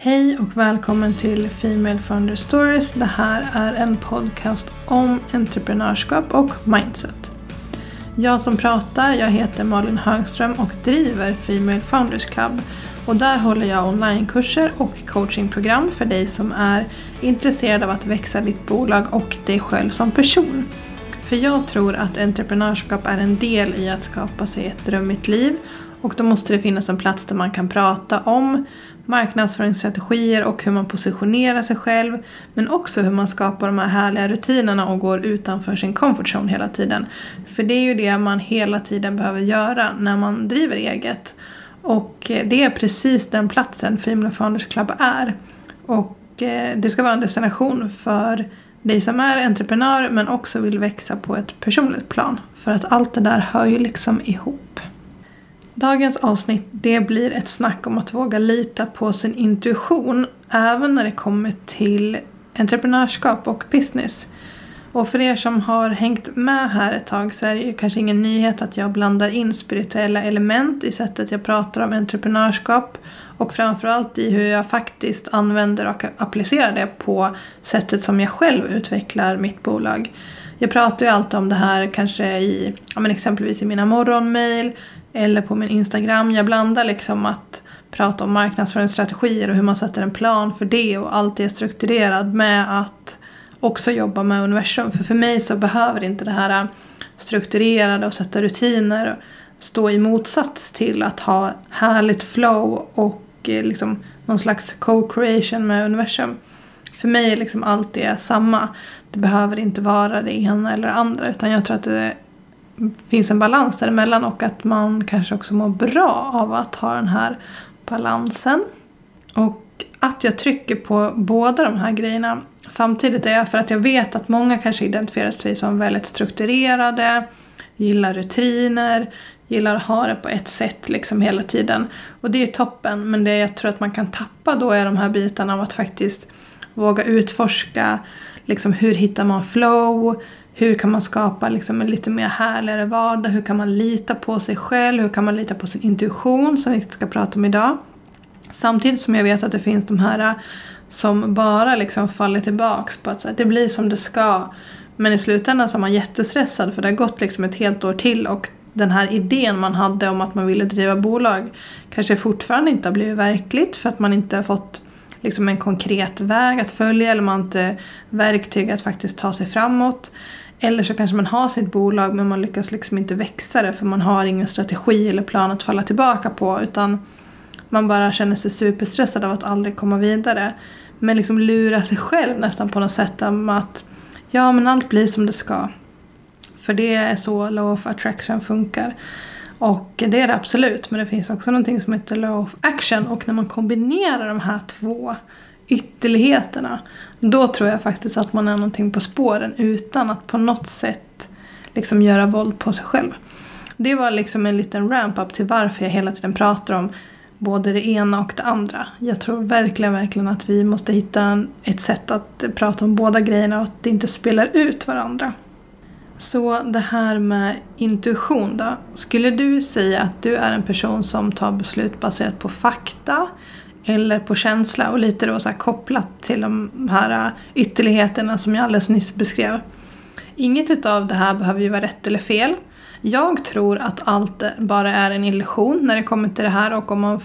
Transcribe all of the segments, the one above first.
Hej och välkommen till Female Founder Stories. Det här är en podcast om entreprenörskap och mindset. Jag som pratar, jag heter Malin Högström och driver Female Founders Club. Och där håller jag onlinekurser och coachingprogram för dig som är intresserad av att växa ditt bolag och dig själv som person. För jag tror att entreprenörskap är en del i att skapa sig ett drömmigt liv och då måste det finnas en plats där man kan prata om marknadsföringsstrategier och hur man positionerar sig själv. Men också hur man skapar de här härliga rutinerna och går utanför sin comfort zone hela tiden. För det är ju det man hela tiden behöver göra när man driver eget. Och eh, det är precis den platsen Female Founders Club är. Och eh, det ska vara en destination för dig som är entreprenör men också vill växa på ett personligt plan. För att allt det där hör ju liksom ihop. Dagens avsnitt det blir ett snack om att våga lita på sin intuition även när det kommer till entreprenörskap och business. Och för er som har hängt med här ett tag så är det ju kanske ingen nyhet att jag blandar in spirituella element i sättet jag pratar om entreprenörskap och framförallt i hur jag faktiskt använder och applicerar det på sättet som jag själv utvecklar mitt bolag. Jag pratar ju alltid om det här kanske i, ja men exempelvis i mina morgonmail eller på min Instagram. Jag blandar liksom att prata om marknadsföringsstrategier och hur man sätter en plan för det och allt är strukturerat med att också jobba med universum. För för mig så behöver inte det här strukturerade och sätta rutiner stå i motsats till att ha härligt flow och eh, liksom någon slags co-creation med universum. För mig är liksom allt det samma. Det behöver inte vara det ena eller det andra utan jag tror att det finns en balans däremellan och att man kanske också mår bra av att ha den här balansen. Och att jag trycker på båda de här grejerna samtidigt är för att jag vet att många kanske identifierar sig som väldigt strukturerade, gillar rutiner, gillar att ha det på ett sätt liksom hela tiden. Och det är toppen, men det jag tror att man kan tappa då är de här bitarna av att faktiskt våga utforska liksom hur hittar man flow, hur kan man skapa liksom en lite mer härligare vardag? Hur kan man lita på sig själv? Hur kan man lita på sin intuition som vi ska prata om idag? Samtidigt som jag vet att det finns de här äh, som bara liksom faller tillbaks på att det blir som det ska. Men i slutändan så är man jättestressad för det har gått liksom ett helt år till och den här idén man hade om att man ville driva bolag kanske fortfarande inte har blivit verkligt för att man inte har fått liksom en konkret väg att följa eller man har inte verktyg att faktiskt ta sig framåt. Eller så kanske man har sitt bolag men man lyckas liksom inte växa det för man har ingen strategi eller plan att falla tillbaka på utan man bara känner sig superstressad av att aldrig komma vidare. Men liksom lura sig själv nästan på något sätt om att ja men allt blir som det ska. För det är så law of attraction funkar. Och det är det absolut men det finns också någonting som heter law of action och när man kombinerar de här två ytterligheterna. Då tror jag faktiskt att man är någonting på spåren utan att på något sätt liksom göra våld på sig själv. Det var liksom en liten ramp-up till varför jag hela tiden pratar om både det ena och det andra. Jag tror verkligen, verkligen att vi måste hitta ett sätt att prata om båda grejerna och att det inte spelar ut varandra. Så det här med intuition då. Skulle du säga att du är en person som tar beslut baserat på fakta eller på känsla och lite då så kopplat till de här ytterligheterna som jag alldeles nyss beskrev. Inget utav det här behöver ju vara rätt eller fel. Jag tror att allt bara är en illusion när det kommer till det här och om man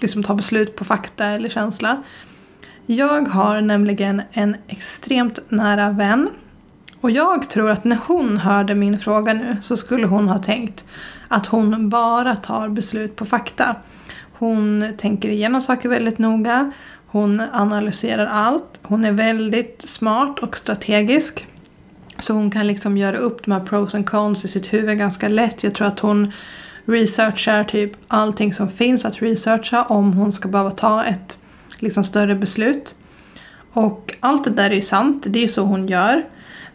liksom tar beslut på fakta eller känsla. Jag har nämligen en extremt nära vän och jag tror att när hon hörde min fråga nu så skulle hon ha tänkt att hon bara tar beslut på fakta. Hon tänker igenom saker väldigt noga. Hon analyserar allt. Hon är väldigt smart och strategisk. Så hon kan liksom göra upp de här pros and cons i sitt huvud ganska lätt. Jag tror att hon researchar typ allting som finns att researcha om hon ska behöva ta ett liksom större beslut. Och allt det där är ju sant, det är ju så hon gör.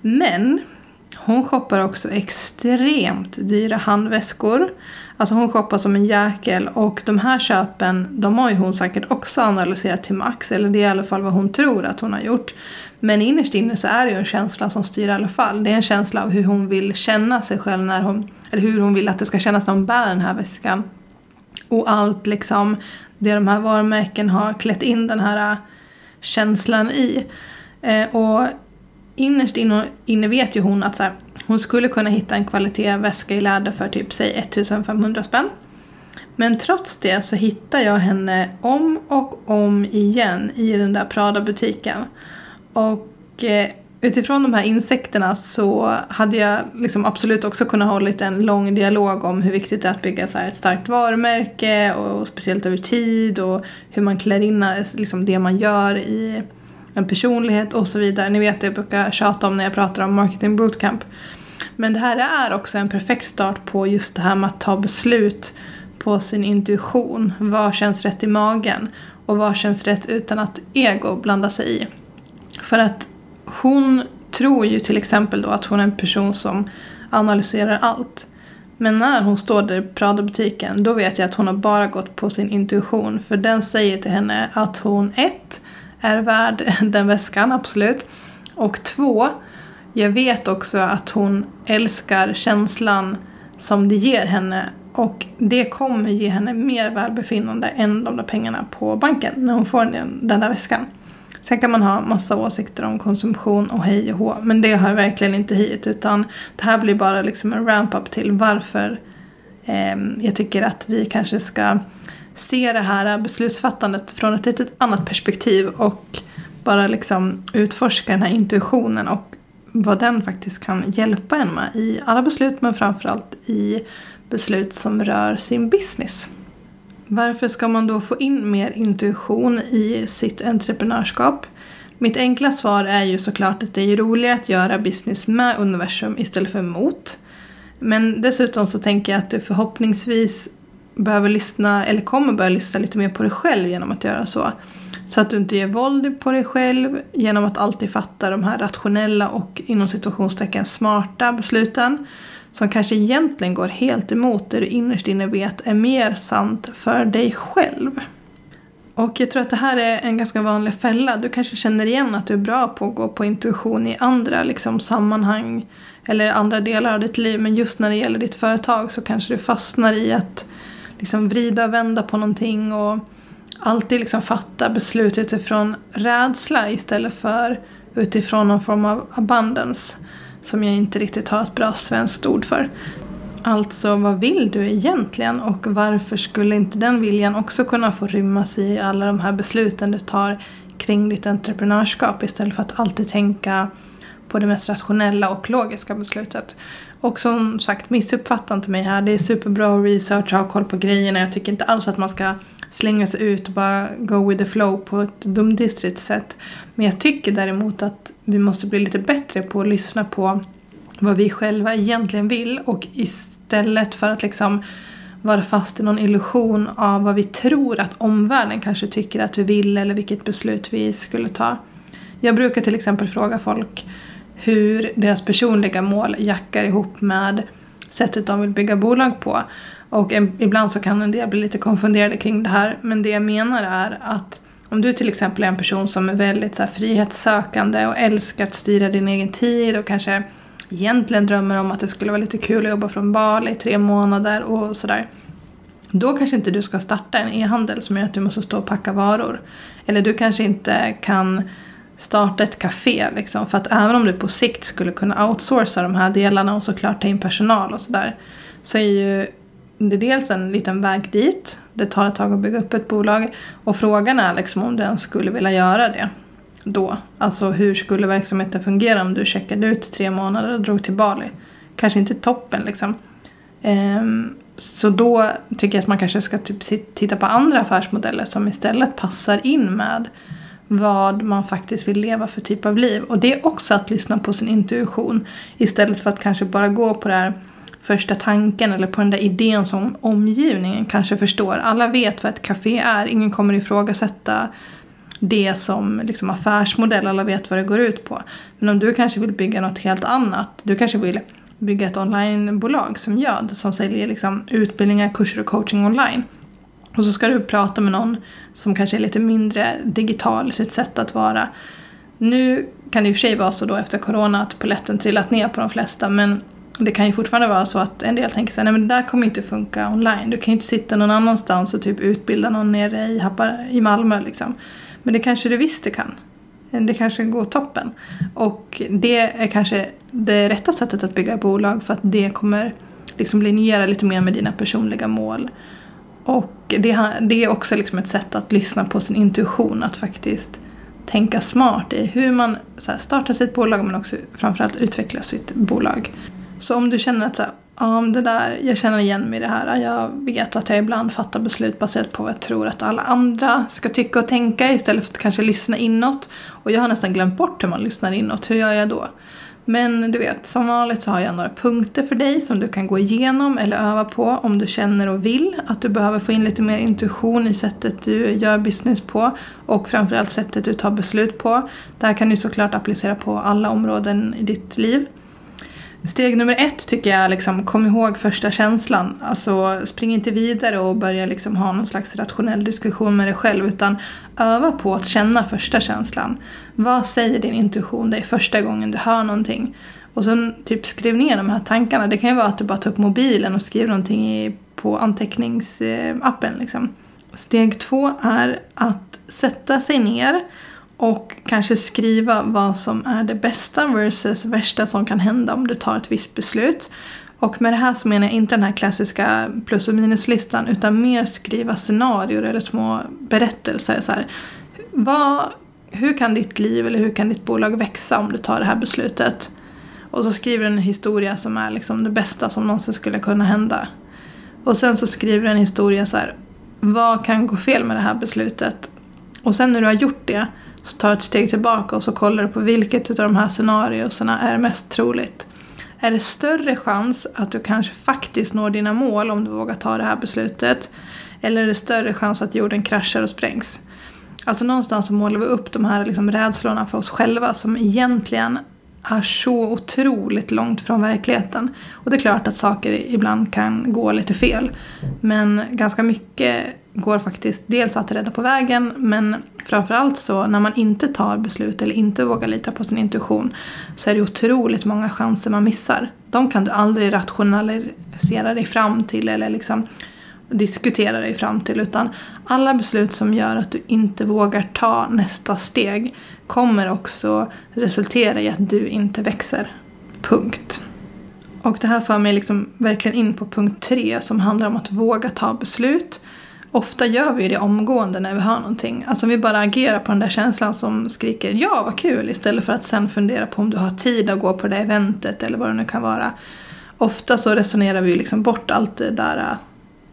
Men hon shoppar också extremt dyra handväskor. Alltså hon shoppar som en jäkel och de här köpen, de har ju hon säkert också analyserat till max. Eller det är i alla fall vad hon tror att hon har gjort. Men innerst inne så är det ju en känsla som styr i alla fall. Det är en känsla av hur hon vill känna sig själv när hon, eller hur hon vill att det ska kännas när hon bär den här väskan. Och allt liksom, det de här varumärken har klätt in den här äh, känslan i. Eh, och innerst inne, inne vet ju hon att så här, hon skulle kunna hitta en kvalitetsväska i läder för typ säg 1500 spänn. Men trots det så hittar jag henne om och om igen i den där Prada-butiken. Och eh, utifrån de här insekterna så hade jag liksom absolut också kunnat hållit en lång dialog om hur viktigt det är att bygga så ett starkt varumärke och speciellt över tid och hur man klär in eh, liksom det man gör i en personlighet och så vidare. Ni vet det jag brukar tjata om när jag pratar om marketing bootcamp. Men det här är också en perfekt start på just det här med att ta beslut på sin intuition. Vad känns rätt i magen? Och vad känns rätt utan att ego blandar sig i? För att hon tror ju till exempel då att hon är en person som analyserar allt. Men när hon står där i Prada-butiken då vet jag att hon har bara gått på sin intuition. För den säger till henne att hon ett, är värd den väskan, absolut. Och två, jag vet också att hon älskar känslan som det ger henne och det kommer ge henne mer välbefinnande än de där pengarna på banken när hon får den, den där väskan. Sen kan man ha massa åsikter om konsumtion och hej och hå, men det hör verkligen inte hit utan det här blir bara liksom en ramp-up till varför eh, jag tycker att vi kanske ska se det här beslutsfattandet från ett lite annat perspektiv och bara liksom utforska den här intuitionen och vad den faktiskt kan hjälpa en med i alla beslut men framförallt i beslut som rör sin business. Varför ska man då få in mer intuition i sitt entreprenörskap? Mitt enkla svar är ju såklart att det är roligare att göra business med universum istället för mot. Men dessutom så tänker jag att du förhoppningsvis behöver lyssna, eller kommer börja lyssna lite mer på dig själv genom att göra så. Så att du inte ger våld på dig själv genom att alltid fatta de här rationella och inom situationstecken smarta besluten som kanske egentligen går helt emot det du innerst inne vet är mer sant för dig själv. Och jag tror att det här är en ganska vanlig fälla. Du kanske känner igen att du är bra på att gå på intuition i andra liksom, sammanhang eller andra delar av ditt liv. Men just när det gäller ditt företag så kanske du fastnar i att liksom, vrida och vända på någonting och alltid liksom, fatta beslut utifrån rädsla istället för utifrån någon form av abundance som jag inte riktigt har ett bra svenskt ord för. Alltså, vad vill du egentligen och varför skulle inte den viljan också kunna få rymmas i alla de här besluten du tar kring ditt entreprenörskap istället för att alltid tänka på det mest rationella och logiska beslutet. Och som sagt, missuppfatta inte mig här. Det är superbra att researcha och ha koll på grejerna. Jag tycker inte alls att man ska slänga sig ut och bara go with the flow på ett dumdristigt sätt. Men jag tycker däremot att vi måste bli lite bättre på att lyssna på vad vi själva egentligen vill och istället för att liksom vara fast i någon illusion av vad vi tror att omvärlden kanske tycker att vi vill eller vilket beslut vi skulle ta. Jag brukar till exempel fråga folk hur deras personliga mål jackar ihop med sättet de vill bygga bolag på. Och en, ibland så kan en del bli lite konfunderade kring det här. Men det jag menar är att om du till exempel är en person som är väldigt så här, frihetssökande och älskar att styra din egen tid och kanske egentligen drömmer om att det skulle vara lite kul att jobba från Bali i tre månader och sådär. Då kanske inte du ska starta en e-handel som gör att du måste stå och packa varor. Eller du kanske inte kan starta ett café liksom. För att även om du på sikt skulle kunna outsourca de här delarna och såklart ta in personal och sådär. Så är ju det är dels en liten väg dit. Det tar ett tag att bygga upp ett bolag. Och frågan är liksom om du ens skulle vilja göra det då. Alltså hur skulle verksamheten fungera om du checkade ut tre månader och drog till Bali? Kanske inte toppen liksom. Um, så då tycker jag att man kanske ska typ titta på andra affärsmodeller som istället passar in med vad man faktiskt vill leva för typ av liv. Och det är också att lyssna på sin intuition istället för att kanske bara gå på den här första tanken eller på den där idén som omgivningen kanske förstår. Alla vet vad ett café är, ingen kommer ifrågasätta det som liksom affärsmodell, alla vet vad det går ut på. Men om du kanske vill bygga något helt annat, du kanske vill bygga ett onlinebolag som Göd som säljer liksom utbildningar, kurser och coaching online. Och så ska du prata med någon som kanske är lite mindre digital i sitt sätt att vara. Nu kan det i och för sig vara så då efter corona att poletten trillat ner på de flesta men det kan ju fortfarande vara så att en del tänker sig, nej men det där kommer inte funka online. Du kan ju inte sitta någon annanstans och typ utbilda någon nere i, Happar i Malmö liksom. Men det kanske du visst det kan. Det kanske går toppen. Och det är kanske det rätta sättet att bygga bolag för att det kommer liksom linjera lite mer med dina personliga mål. Och det, det är också liksom ett sätt att lyssna på sin intuition, att faktiskt tänka smart i hur man här, startar sitt bolag men också framförallt utvecklar sitt bolag. Så om du känner att så här, ja, det där, jag känner igen mig i det här. Jag vet att jag ibland fattar beslut baserat på vad jag tror att alla andra ska tycka och tänka istället för att kanske lyssna inåt. Och jag har nästan glömt bort hur man lyssnar inåt. Hur gör jag då? Men du vet, som vanligt så har jag några punkter för dig som du kan gå igenom eller öva på om du känner och vill att du behöver få in lite mer intuition i sättet du gör business på och framförallt sättet du tar beslut på. Det här kan du såklart applicera på alla områden i ditt liv. Steg nummer ett tycker jag är liksom, kom ihåg första känslan. Alltså spring inte vidare och börja liksom ha någon slags rationell diskussion med dig själv utan öva på att känna första känslan. Vad säger din intuition dig första gången du hör någonting? Och sen typ skriv ner de här tankarna. Det kan ju vara att du bara tar upp mobilen och skriver någonting i, på anteckningsappen. Liksom. Steg två är att sätta sig ner och kanske skriva vad som är det bästa versus värsta som kan hända om du tar ett visst beslut. Och med det här så menar jag inte den här klassiska plus och minuslistan utan mer skriva scenarier eller små berättelser. Så här, vad, hur kan ditt liv eller hur kan ditt bolag växa om du tar det här beslutet? Och så skriver du en historia som är liksom det bästa som någonsin skulle kunna hända. Och sen så skriver du en historia så här, vad kan gå fel med det här beslutet? Och sen när du har gjort det så ta ett steg tillbaka och så kollar du på vilket av de här scenarierna är mest troligt. Är det större chans att du kanske faktiskt når dina mål om du vågar ta det här beslutet? Eller är det större chans att jorden kraschar och sprängs? Alltså någonstans så målar vi upp de här liksom rädslorna för oss själva som egentligen är så otroligt långt från verkligheten. Och det är klart att saker ibland kan gå lite fel. Men ganska mycket går faktiskt dels att rädda på vägen men framförallt så när man inte tar beslut eller inte vågar lita på sin intuition så är det otroligt många chanser man missar. De kan du aldrig rationalisera dig fram till eller liksom diskutera dig fram till utan alla beslut som gör att du inte vågar ta nästa steg kommer också resultera i att du inte växer. Punkt. Och det här för mig liksom verkligen in på punkt tre som handlar om att våga ta beslut ofta gör vi det omgående när vi hör någonting. Alltså vi bara agerar på den där känslan som skriker ja vad kul istället för att sen fundera på om du har tid att gå på det eventet eller vad det nu kan vara. Ofta så resonerar vi liksom bort allt det där äh,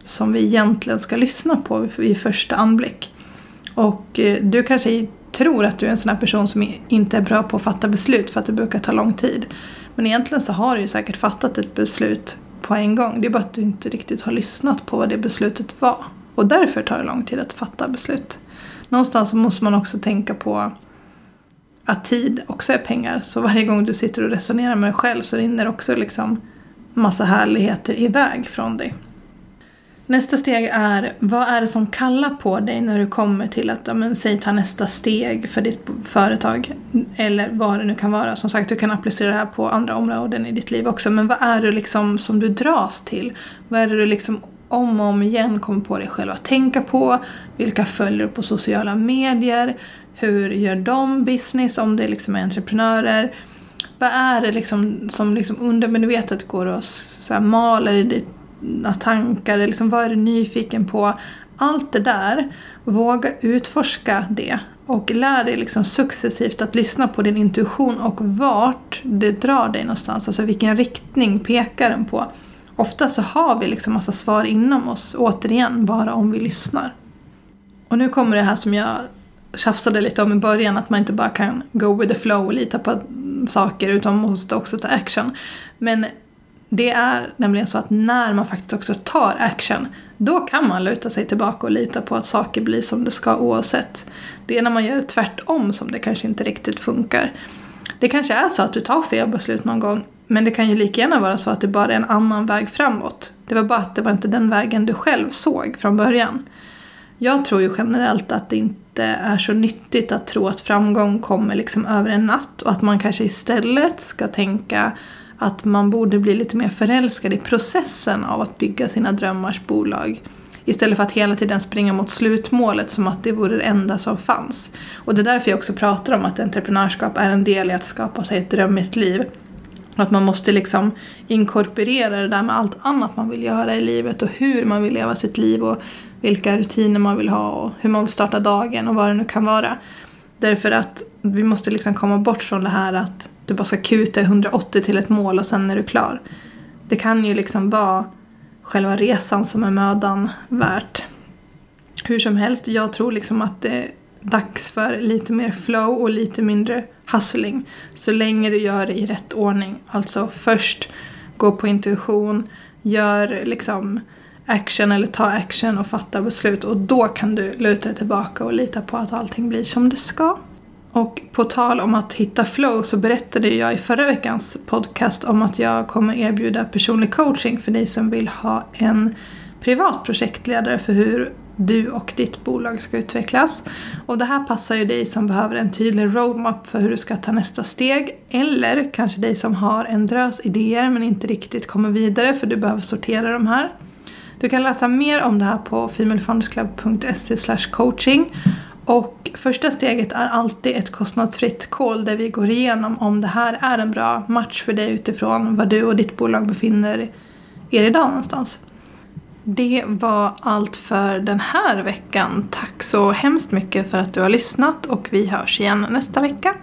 som vi egentligen ska lyssna på vid första anblick. Och eh, du kanske tror att du är en sån här person som inte är bra på att fatta beslut för att det brukar ta lång tid. Men egentligen så har du ju säkert fattat ett beslut på en gång. Det är bara att du inte riktigt har lyssnat på vad det beslutet var. Och därför tar det lång tid att fatta beslut. Någonstans måste man också tänka på att tid också är pengar. Så varje gång du sitter och resonerar med dig själv så rinner också liksom massa härligheter iväg från dig. Nästa steg är, vad är det som kallar på dig när du kommer till att, ja, men, säg ta nästa steg för ditt företag. Eller vad det nu kan vara. Som sagt, du kan applicera det här på andra områden i ditt liv också. Men vad är det liksom som du dras till? Vad är det du liksom om och om igen kommer på dig själv att tänka på. Vilka följer du på sociala medier? Hur gör de business om det liksom är entreprenörer? Vad är det liksom som liksom undermedvetet går och så här maler i dina tankar? Liksom, vad är du nyfiken på? Allt det där, våga utforska det och lär dig liksom successivt att lyssna på din intuition och vart det drar dig någonstans. Alltså vilken riktning pekar den på ofta så har vi liksom massa svar inom oss, återigen, bara om vi lyssnar. Och nu kommer det här som jag tjafsade lite om i början, att man inte bara kan go with the flow och lita på saker utan man måste också ta action. Men det är nämligen så att när man faktiskt också tar action, då kan man luta sig tillbaka och lita på att saker blir som det ska oavsett. Det är när man gör tvärtom som det kanske inte riktigt funkar. Det kanske är så att du tar fel beslut någon gång, men det kan ju lika gärna vara så att det bara är en annan väg framåt. Det var bara att det var inte den vägen du själv såg från början. Jag tror ju generellt att det inte är så nyttigt att tro att framgång kommer liksom över en natt och att man kanske istället ska tänka att man borde bli lite mer förälskad i processen av att bygga sina drömmars bolag. Istället för att hela tiden springa mot slutmålet som att det vore det enda som fanns. Och det är därför jag också pratar om att entreprenörskap är en del i att skapa sig ett drömmigt liv. Att man måste liksom inkorporera det där med allt annat man vill göra i livet och hur man vill leva sitt liv och vilka rutiner man vill ha och hur man vill starta dagen och vad det nu kan vara. Därför att vi måste liksom komma bort från det här att du bara ska kuta 180 till ett mål och sen är du klar. Det kan ju liksom vara själva resan som är mödan värt. Hur som helst, jag tror liksom att det dags för lite mer flow och lite mindre hustling. Så länge du gör det i rätt ordning. Alltså först gå på intuition, gör liksom action eller ta action och fatta beslut och då kan du luta dig tillbaka och lita på att allting blir som det ska. Och på tal om att hitta flow så berättade jag i förra veckans podcast om att jag kommer erbjuda personlig coaching för dig som vill ha en privat projektledare för hur du och ditt bolag ska utvecklas. Och det här passar ju dig som behöver en tydlig roadmap för hur du ska ta nästa steg. Eller kanske dig som har en drös idéer men inte riktigt kommer vidare för du behöver sortera de här. Du kan läsa mer om det här på femalefoundersclub.se coaching och första steget är alltid ett kostnadsfritt call där vi går igenom om det här är en bra match för dig utifrån var du och ditt bolag befinner er idag någonstans. Det var allt för den här veckan. Tack så hemskt mycket för att du har lyssnat och vi hörs igen nästa vecka.